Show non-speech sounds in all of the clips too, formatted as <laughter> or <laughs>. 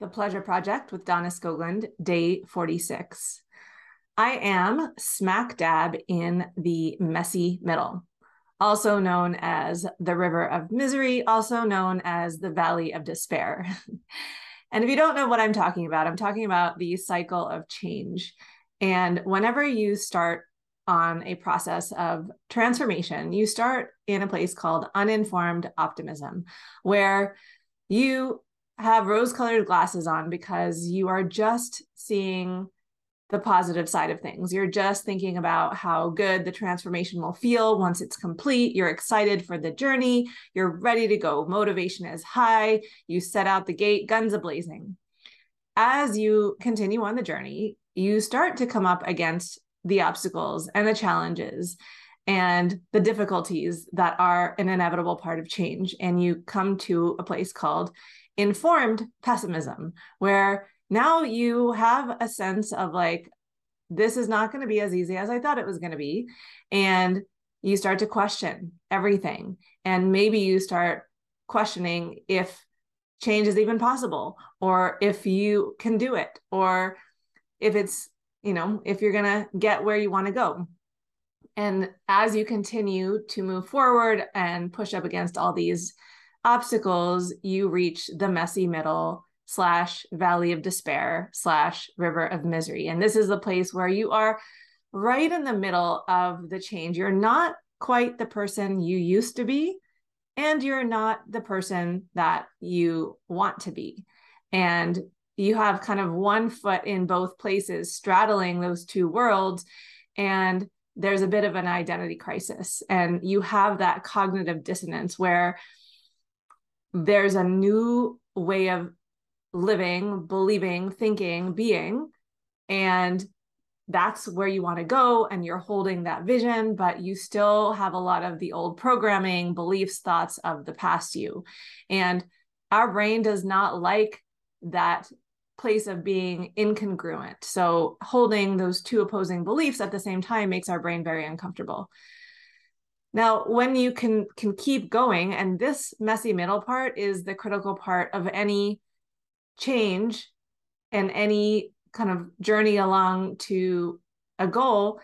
The Pleasure Project with Donna Skoglund, day 46. I am smack dab in the messy middle, also known as the River of Misery, also known as the Valley of Despair. <laughs> and if you don't know what I'm talking about, I'm talking about the cycle of change. And whenever you start on a process of transformation, you start in a place called uninformed optimism, where you have rose colored glasses on because you are just seeing the positive side of things. You're just thinking about how good the transformation will feel once it's complete. You're excited for the journey. You're ready to go. Motivation is high. You set out the gate, guns a blazing. As you continue on the journey, you start to come up against the obstacles and the challenges and the difficulties that are an inevitable part of change. And you come to a place called informed pessimism, where now you have a sense of like, this is not going to be as easy as I thought it was going to be. And you start to question everything. And maybe you start questioning if change is even possible or if you can do it or if it's, you know, if you're going to get where you want to go. And as you continue to move forward and push up against all these obstacles, you reach the messy middle slash valley of despair slash river of misery. And this is the place where you are right in the middle of the change. You're not quite the person you used to be, and you're not the person that you want to be. And you have kind of one foot in both places, straddling those two worlds. And there's a bit of an identity crisis. And you have that cognitive dissonance where there's a new way of living, believing, thinking, being. And that's where you want to go. And you're holding that vision, but you still have a lot of the old programming, beliefs, thoughts of the past you. And our brain does not like that place of being incongruent. So holding those two opposing beliefs at the same time makes our brain very uncomfortable. Now, when you can can keep going, and this messy middle part is the critical part of any change and any kind of journey along to a goal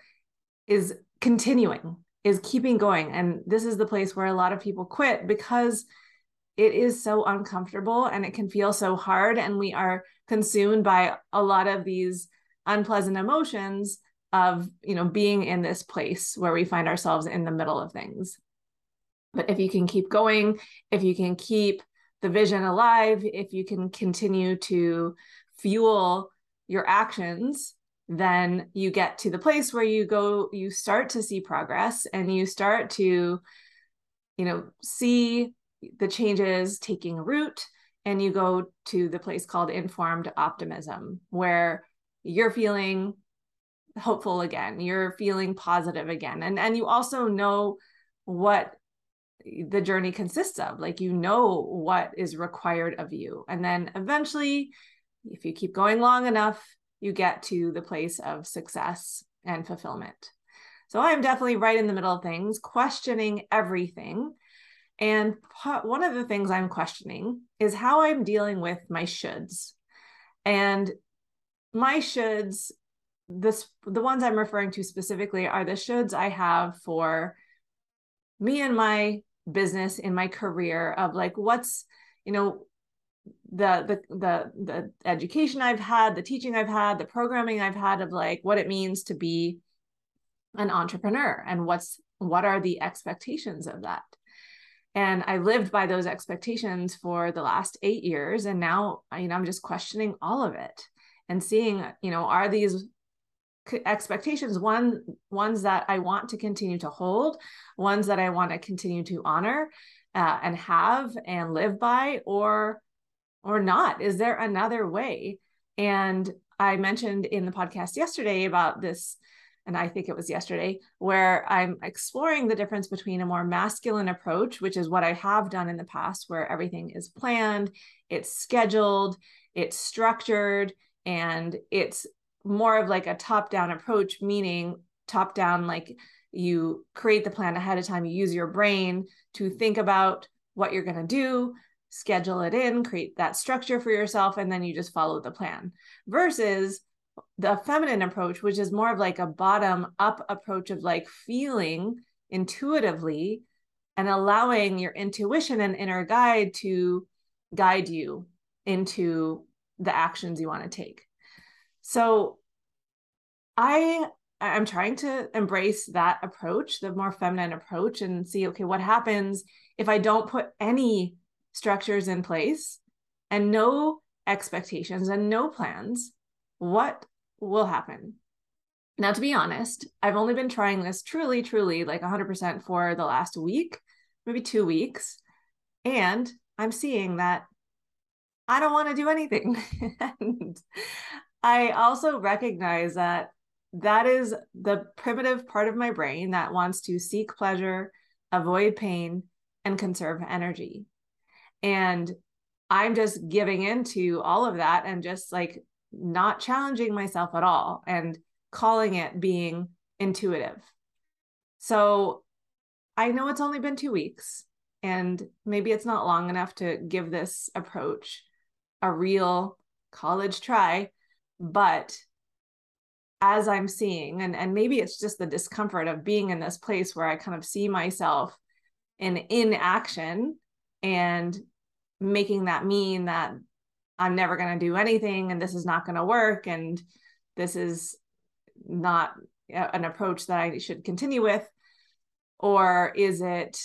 is continuing, is keeping going. And this is the place where a lot of people quit because it is so uncomfortable and it can feel so hard. And we are consumed by a lot of these unpleasant emotions of you know being in this place where we find ourselves in the middle of things. But if you can keep going if you can keep the vision alive if you can continue to fuel your actions then you get to the place where you go you start to see progress and you start to you know see the changes taking root and you go to the place called informed optimism where you're feeling hopeful again. You're feeling positive again. And and you also know what the journey consists of. Like you know what is required of you. And then eventually if you keep going long enough you get to the place of success and fulfillment. So i'm definitely right in the middle of things questioning everything. And one of the things i'm questioning is how i'm dealing with my shoulds. And my shoulds this the ones I'm referring to specifically are the shoulds I have for me and my business in my career of like what's you know the the the the education I've had, the teaching I've had, the programming I've had of like what it means to be an entrepreneur and what's what are the expectations of that. And I lived by those expectations for the last 8 years and now you know I'm just questioning all of it and seeing you know are these expectations one ones that i want to continue to hold ones that i want to continue to honor uh, and have and live by or or not. Is there another way? And i mentioned in the podcast yesterday about this and i think it was yesterday where i'm exploring the difference between a more masculine approach which is what i have done in the past where everything is planned it's scheduled it's structured and it's more of like a top down approach, meaning top down, like you create the plan ahead of time, you use your brain to think about what you're going to do, schedule it in, create that structure for yourself, and then you just follow the plan. Versus the feminine approach, which is more of like a bottom up approach of like feeling intuitively and allowing your intuition and inner guide to guide you into the actions you want to take. So I I'm trying to embrace that approach, the more feminine approach and see okay what happens if I don't put any structures in place and no expectations and no plans, what will happen? Now, to be honest, I've only been trying this truly, truly like 100% for the last week, maybe two weeks. And I'm seeing that I don't want to do anything. <laughs> and I also recognize that that is the primitive part of my brain that wants to seek pleasure, avoid pain, and conserve energy. And I'm just giving into all of that and just like not challenging myself at all and calling it being intuitive. So I know it's only been two weeks and maybe it's not long enough to give this approach a real college try, but as I'm seeing, and, and maybe it's just the discomfort of being in this place where I kind of see myself in inaction and making that mean that I'm never going to do anything and this is not going to work and this is not an approach that I should continue with? Or is it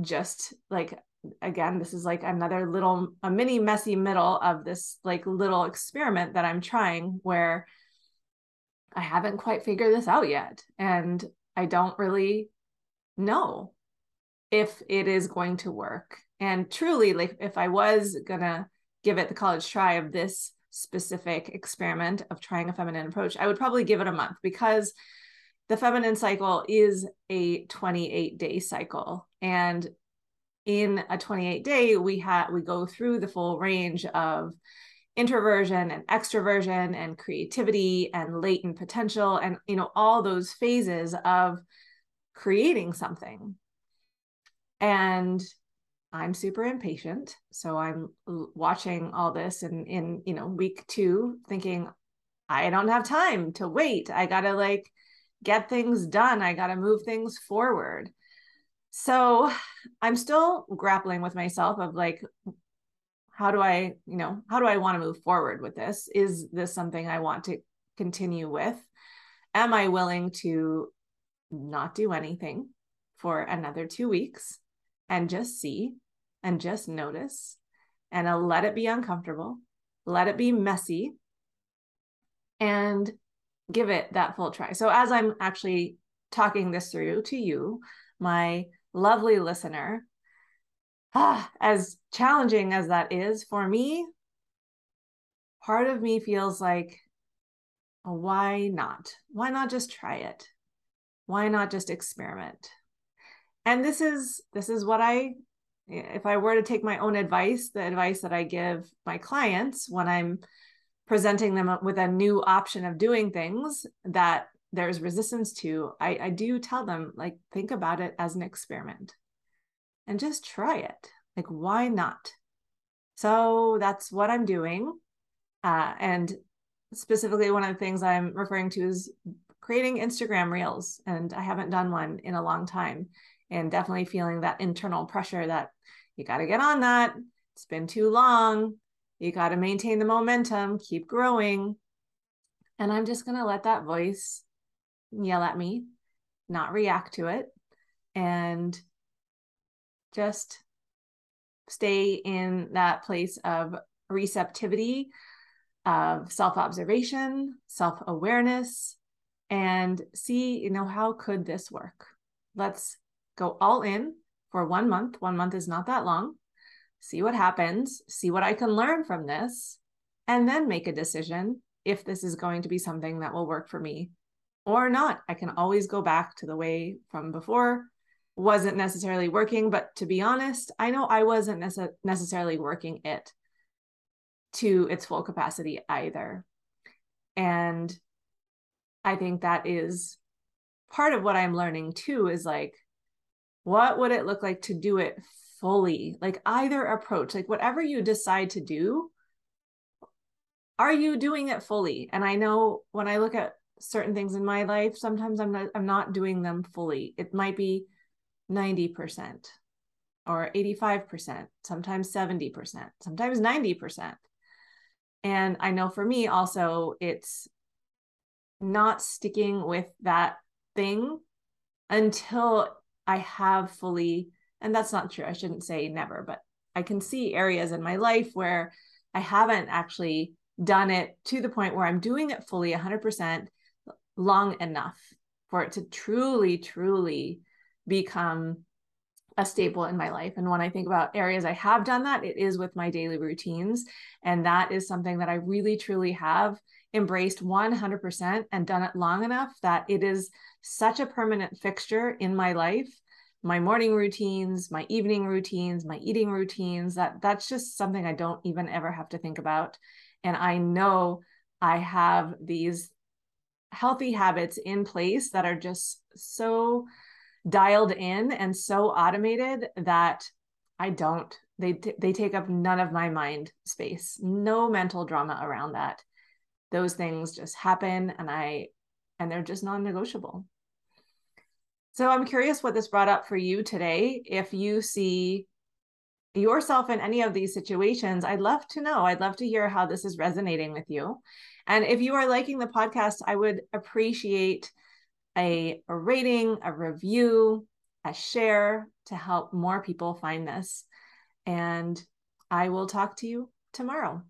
just like, again, this is like another little, a mini messy middle of this like little experiment that I'm trying where I haven't quite figured this out yet. And I don't really know if it is going to work. And truly, like if I was gonna give it the college try of this specific experiment of trying a feminine approach, I would probably give it a month because the feminine cycle is a 28 day cycle. And in a 28 day, we have we go through the full range of introversion and extroversion and creativity and latent potential and you know all those phases of creating something. And i'm super impatient so i'm watching all this and in you know week 2 thinking i don't have time to wait. I got to like get things done. I got to move things forward so i'm still grappling with myself of like how do i you know how do i want to move forward with this is this something i want to continue with am i willing to not do anything for another two weeks and just see and just notice and I'll let it be uncomfortable, let it be messy, and give it that full try. So, as I'm actually talking this through to you, my lovely listener, ah, as challenging as that is for me, part of me feels like, why not? Why not just try it? Why not just experiment? and this is this is what i if i were to take my own advice the advice that i give my clients when i'm presenting them with a new option of doing things that there's resistance to i, I do tell them like think about it as an experiment and just try it like why not so that's what i'm doing uh, and specifically one of the things i'm referring to is creating instagram reels and i haven't done one in a long time and definitely feeling that internal pressure that you got to get on that. It's been too long. You got to maintain the momentum, keep growing. And I'm just going to let that voice yell at me, not react to it, and just stay in that place of receptivity, of self observation, self awareness, and see, you know, how could this work? Let's go all in for one month. One month is not that long. See what happens, see what I can learn from this, and then make a decision if this is going to be something that will work for me or not. I can always go back to the way from before. Wasn't necessarily working, but to be honest, I know I wasn't nece- necessarily working it to its full capacity either. And I think that is part of what I'm learning too is like what would it look like to do it fully, like either approach, like whatever you decide to do, are you doing it fully? And I know when I look at certain things in my life, sometimes I'm not I'm not doing them fully. It might be 90% or 85%, sometimes 70%, sometimes 90%. And I know for me also it's not sticking with that thing until I have fully, and that's not true. I shouldn't say never, but I can see areas in my life where I haven't actually done it to the point where I'm doing it fully 100% long enough for it to truly, truly become a staple in my life. And when I think about areas I have done that, it is with my daily routines. And that is something that I really, truly have embraced 100% and done it long enough that it is such a permanent fixture in my life my morning routines my evening routines my eating routines that that's just something i don't even ever have to think about and i know i have these healthy habits in place that are just so dialed in and so automated that i don't they they take up none of my mind space. No mental drama around that. Those things just happen and i and they're just non-negotiable. So i'm curious what this brought up for you today. If you see yourself in any of these situations i'd love to know. I'd love to hear how this is resonating with you. And if you are liking the podcast i would appreciate a, a rating a review a share to help more people find this. And i will talk to you tomorrow